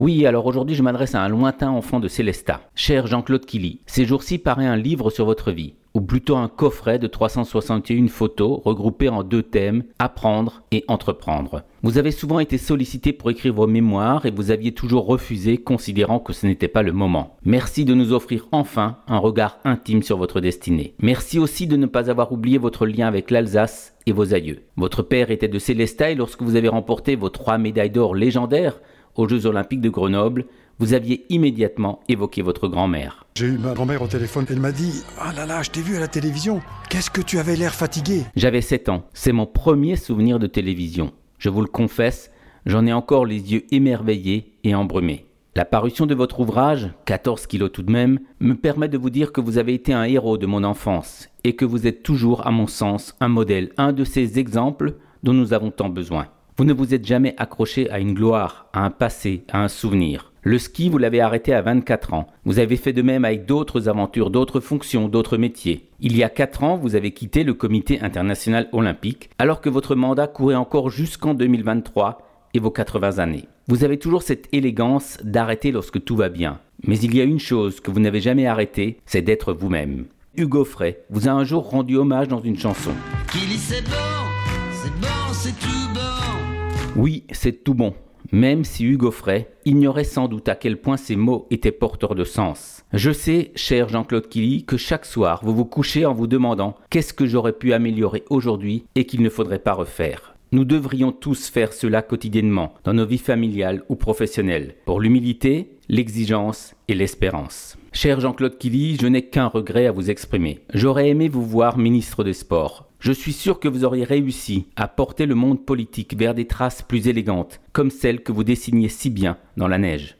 Oui, alors aujourd'hui je m'adresse à un lointain enfant de Célestat. Cher Jean-Claude Killy, ces jours-ci paraît un livre sur votre vie ou plutôt un coffret de 361 photos regroupées en deux thèmes, apprendre et entreprendre. Vous avez souvent été sollicité pour écrire vos mémoires et vous aviez toujours refusé considérant que ce n'était pas le moment. Merci de nous offrir enfin un regard intime sur votre destinée. Merci aussi de ne pas avoir oublié votre lien avec l'Alsace et vos aïeux. Votre père était de Célestat et lorsque vous avez remporté vos trois médailles d'or légendaires aux Jeux olympiques de Grenoble, vous aviez immédiatement évoqué votre grand-mère. J'ai eu ma grand-mère au téléphone. Elle m'a dit Ah là là, je t'ai vu à la télévision. Qu'est-ce que tu avais l'air fatigué? J'avais 7 ans. C'est mon premier souvenir de télévision. Je vous le confesse, j'en ai encore les yeux émerveillés et embrumés. La parution de votre ouvrage, 14 kilos tout de même, me permet de vous dire que vous avez été un héros de mon enfance et que vous êtes toujours, à mon sens, un modèle, un de ces exemples dont nous avons tant besoin. Vous ne vous êtes jamais accroché à une gloire, à un passé, à un souvenir. Le ski, vous l'avez arrêté à 24 ans. Vous avez fait de même avec d'autres aventures, d'autres fonctions, d'autres métiers. Il y a 4 ans, vous avez quitté le comité international olympique, alors que votre mandat courait encore jusqu'en 2023 et vos 80 années. Vous avez toujours cette élégance d'arrêter lorsque tout va bien. Mais il y a une chose que vous n'avez jamais arrêtée, c'est d'être vous-même. Hugo Frey vous a un jour rendu hommage dans une chanson. c'est bon, c'est bon, c'est tout bon. Oui, c'est tout bon. Même si Hugo Frey ignorait sans doute à quel point ces mots étaient porteurs de sens. Je sais, cher Jean-Claude Killy, que chaque soir vous vous couchez en vous demandant qu'est-ce que j'aurais pu améliorer aujourd'hui et qu'il ne faudrait pas refaire. Nous devrions tous faire cela quotidiennement, dans nos vies familiales ou professionnelles, pour l'humilité, l'exigence et l'espérance. Cher Jean-Claude Killy, je n'ai qu'un regret à vous exprimer. J'aurais aimé vous voir ministre des Sports. Je suis sûr que vous auriez réussi à porter le monde politique vers des traces plus élégantes, comme celles que vous dessiniez si bien dans la neige.